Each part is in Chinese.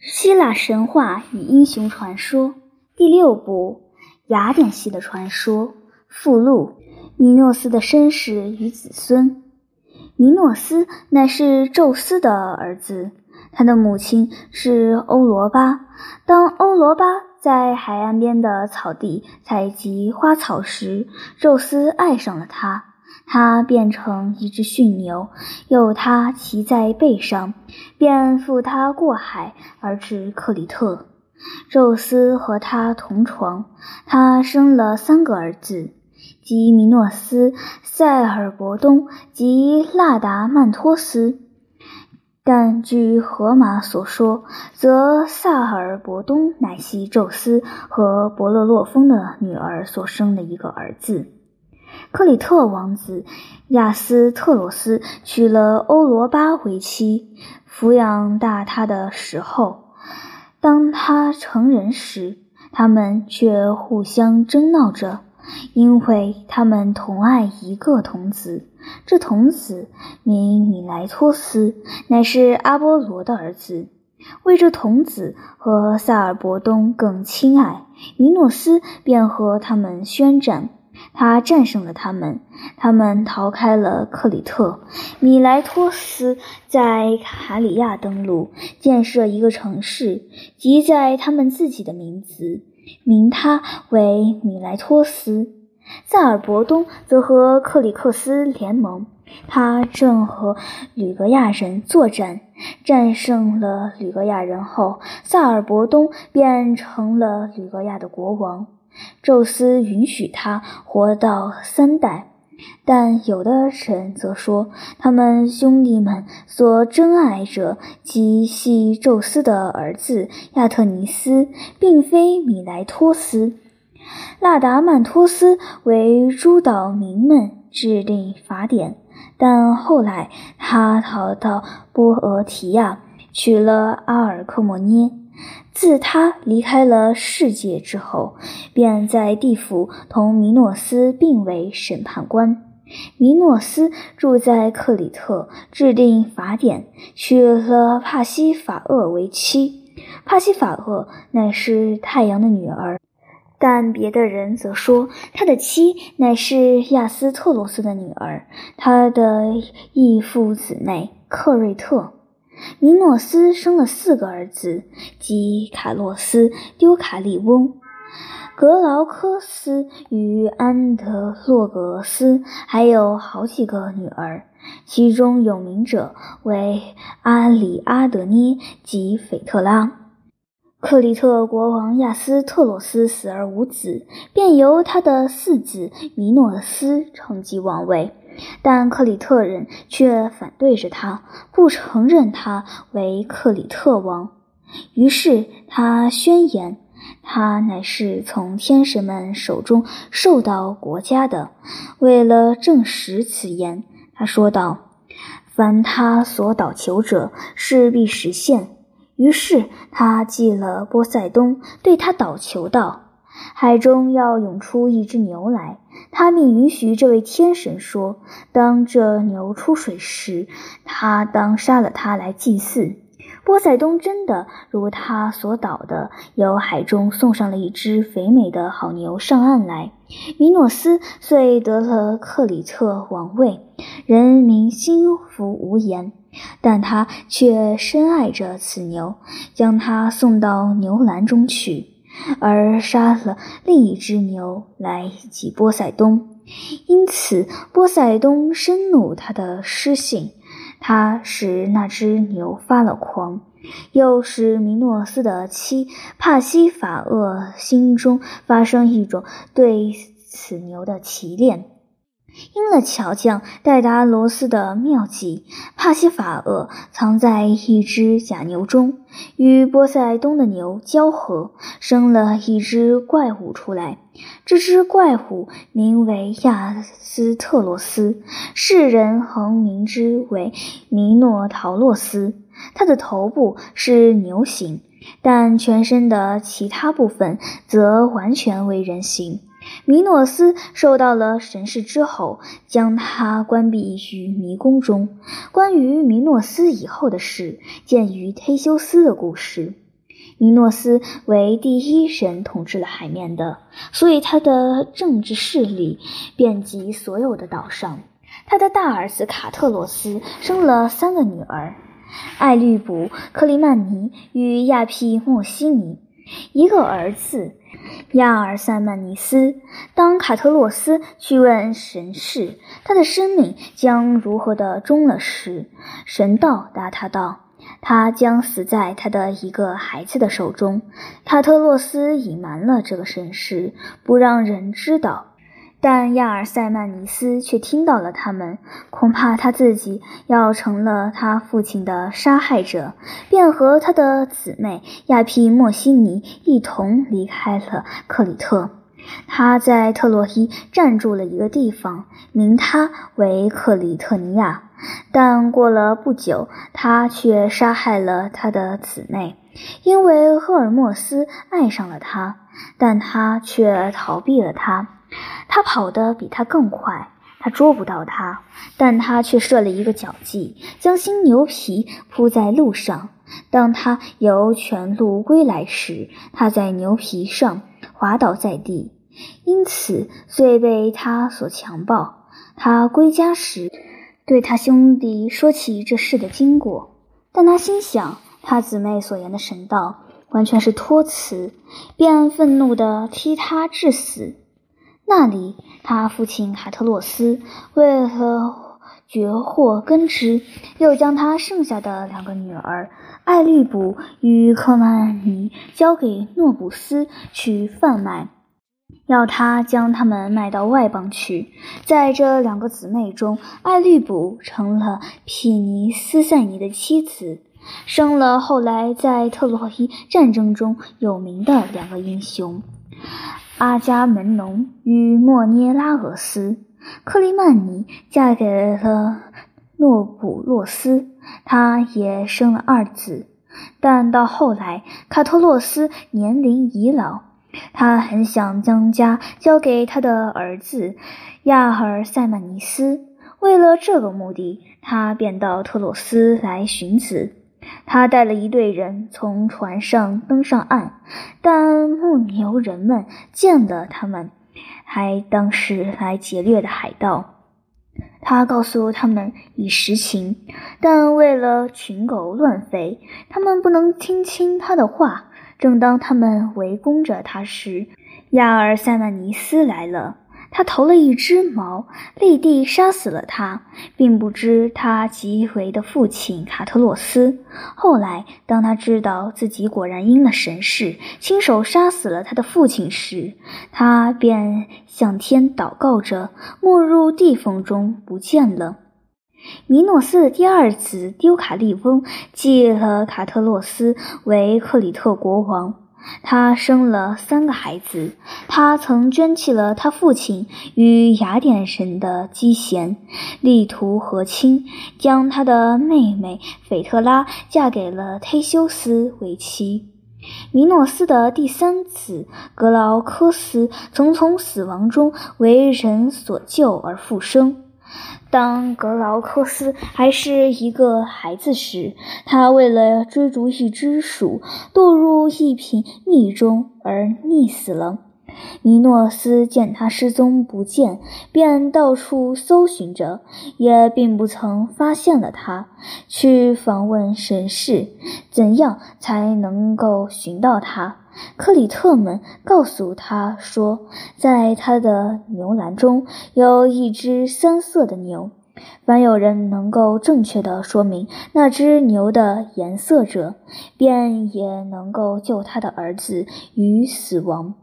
希腊神话与英雄传说第六部：雅典系的传说附录：米诺斯的身世与子孙。米诺斯乃是宙斯的儿子，他的母亲是欧罗巴。当欧罗巴在海岸边的草地采集花草时，宙斯爱上了他。他变成一只驯牛，有他骑在背上，便负他过海而至克里特。宙斯和他同床，他生了三个儿子，即米诺斯、塞尔伯东及拉达曼托斯。但据荷马所说，则萨尔伯东乃系宙斯和伯乐洛丰的女儿所生的一个儿子。克里特王子亚斯特罗斯娶了欧罗巴为妻，抚养大他的时候，当他成人时，他们却互相争闹着，因为他们同爱一个童子。这童子名米莱托斯，乃是阿波罗的儿子。为这童子和萨尔伯东更亲爱，米诺斯便和他们宣战。他战胜了他们，他们逃开了克里特。米莱托斯在卡里亚登陆，建设一个城市，即在他们自己的名字，名他为米莱托斯。塞尔伯东则和克里克斯联盟，他正和吕格亚人作战，战胜了吕格亚人后，塞尔伯东便成了吕格亚的国王。宙斯允许他活到三代，但有的神则说，他们兄弟们所珍爱者即系宙斯的儿子亚特尼斯，并非米莱托斯。拉达曼托斯为诸岛民们制定法典，但后来他逃到波俄提亚，娶了阿尔克莫涅。自他离开了世界之后，便在地府同米诺斯并为审判官。米诺斯住在克里特，制定法典，娶了帕西法厄为妻。帕西法厄乃是太阳的女儿，但别的人则说他的妻乃是亚斯特罗斯的女儿，他的异父姊妹克瑞特。米诺斯生了四个儿子，即卡洛斯、丢卡利翁、格劳科斯与安德洛格斯，还有好几个女儿，其中有名者为阿里阿德涅及斐特拉。克里特国王亚斯特洛斯死而无子，便由他的四子米诺斯承继王位。但克里特人却反对着他，不承认他为克里特王。于是他宣言，他乃是从天神们手中受到国家的。为了证实此言，他说道：“凡他所祷求者，势必实现。”于是他祭了波塞冬，对他祷求道。海中要涌出一只牛来，他便允许这位天神说：“当这牛出水时，他当杀了它来祭祀。”波塞冬真的如他所祷的，由海中送上了一只肥美的好牛上岸来。米诺斯遂得了克里特王位，人民心服无言，但他却深爱着此牛，将它送到牛栏中去。而杀了另一只牛来祭波塞冬，因此波塞冬深怒他的失信，他使那只牛发了狂，又使米诺斯的妻帕西法厄心中发生一种对此牛的奇恋。因了巧匠戴达罗斯的妙计，帕西法厄藏在一只假牛中，与波塞冬的牛交合，生了一只怪物出来。这只怪物名为亚斯特罗斯，世人恒名之为米诺陶洛斯。它的头部是牛形，但全身的其他部分则完全为人形。米诺斯受到了神视之后，将他关闭于迷宫中。关于米诺斯以后的事，见于忒修斯的故事。米诺斯为第一神统治了海面的，所以他的政治势力遍及所有的岛上。他的大儿子卡特洛斯生了三个女儿：艾律卜、克里曼尼与亚庇莫西尼，一个儿子亚尔塞曼尼斯。当卡特洛斯去问神士他的生命将如何的终了时，神道答他道。他将死在他的一个孩子的手中。卡特洛斯隐瞒了这个神事，不让人知道，但亚尔塞曼尼斯却听到了他们。恐怕他自己要成了他父亲的杀害者，便和他的姊妹亚皮莫西尼一同离开了克里特。他在特洛伊暂住了一个地方，名他为克里特尼亚。但过了不久，他却杀害了他的姊妹，因为赫尔墨斯爱上了他，但他却逃避了他。他跑得比他更快，他捉不到他，但他却设了一个脚计，将新牛皮铺在路上。当他由全路归来时，他在牛皮上滑倒在地。因此，遂被他所强暴。他归家时，对他兄弟说起这事的经过，但他心想，他姊妹所言的神道完全是托词，便愤怒地踢他致死。那里，他父亲卡特洛斯为了绝祸根植，又将他剩下的两个女儿艾利卜与克曼尼交给诺布斯去贩卖。要他将他们卖到外邦去。在这两个姊妹中，艾利卜成了皮尼斯塞尼的妻子，生了后来在特洛伊战争中有名的两个英雄阿伽门农与莫涅拉俄斯。克里曼尼嫁给了诺普洛斯，他也生了二子。但到后来，卡托洛斯年龄已老。他很想将家交给他的儿子亚尔塞曼尼斯，为了这个目的，他便到特洛斯来寻子。他带了一队人从船上登上岸，但牧牛人们见了他们，还当是来劫掠的海盗。他告诉他们以实情，但为了群狗乱吠，他们不能听清他的话。正当他们围攻着他时，亚尔塞曼尼斯来了。他投了一只矛，立地杀死了他，并不知他即为的父亲卡特洛斯。后来，当他知道自己果然因了神事，亲手杀死了他的父亲时，他便向天祷告着，没入地缝中不见了。米诺斯的第二子丢卡利翁继了卡特洛斯为克里特国王，他生了三个孩子。他曾捐弃了他父亲与雅典人的基贤，力图和亲，将他的妹妹斐特拉嫁给了忒修斯为妻。米诺斯的第三子格劳科斯曾从死亡中为人所救而复生。当格劳克斯还是一个孩子时，他为了追逐一只鼠，堕入一瓶蜜中而溺死了。尼诺斯见他失踪不见，便到处搜寻着，也并不曾发现了他。去访问神士，怎样才能够寻到他？克里特们告诉他说，在他的牛栏中有一只三色的牛。凡有人能够正确的说明那只牛的颜色者，便也能够救他的儿子于死亡。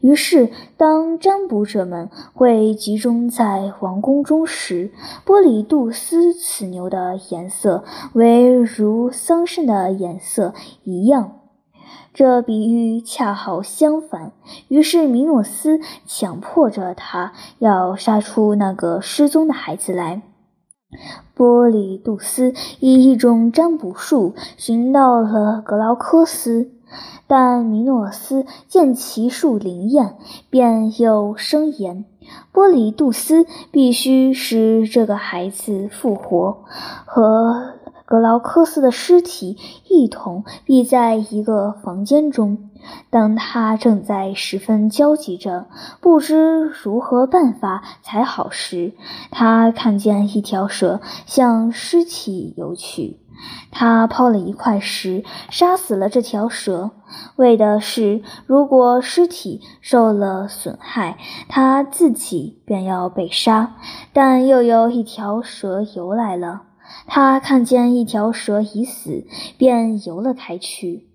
于是，当占卜者们会集中在王宫中时，波里杜斯此牛的颜色为如桑葚的颜色一样。这比喻恰好相反。于是，米诺斯强迫着他要杀出那个失踪的孩子来。波里杜斯以一种占卜术寻到了格劳科斯，但米诺斯见其术灵验，便又声言：波里杜斯必须使这个孩子复活，和格劳科斯的尸体一同闭在一个房间中。当他正在十分焦急着，不知如何办法才好时，他看见一条蛇向尸体游去。他抛了一块石，杀死了这条蛇，为的是如果尸体受了损害，他自己便要被杀。但又有一条蛇游来了，他看见一条蛇已死，便游了开去。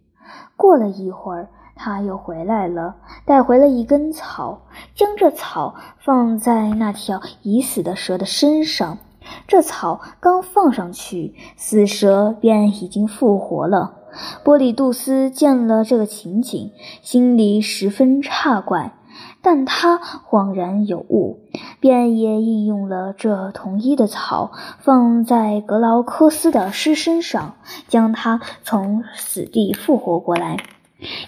过了一会儿，他又回来了，带回了一根草，将这草放在那条已死的蛇的身上。这草刚放上去，死蛇便已经复活了。波里杜斯见了这个情景，心里十分诧怪，但他恍然有悟，便也应用了这同一的草，放在格劳科斯的尸身上，将他从死地复活过来。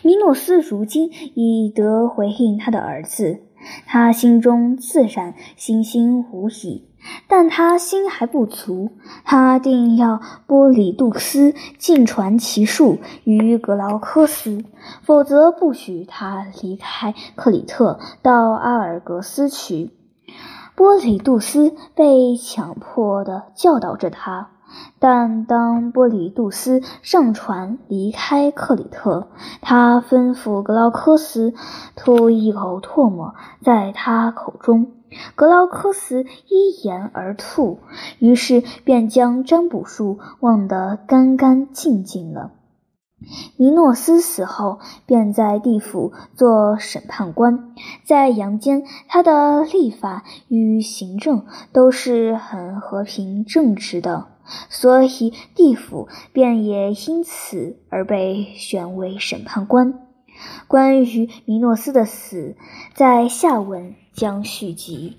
米诺斯如今已得回应他的儿子，他心中自然欣欣无疑。但他心还不足，他定要波里杜斯尽传其术于格劳科斯，否则不许他离开克里特到阿尔格斯去。波里杜斯被强迫地教导着他，但当波里杜斯上船离开克里特，他吩咐格劳科斯吐一口唾沫在他口中。格劳科斯依言而吐，于是便将占卜术忘得干干净净了。尼诺斯死后，便在地府做审判官，在阳间，他的立法与行政都是很和平正直的，所以地府便也因此而被选为审判官。关于米诺斯的死，在下文将续集。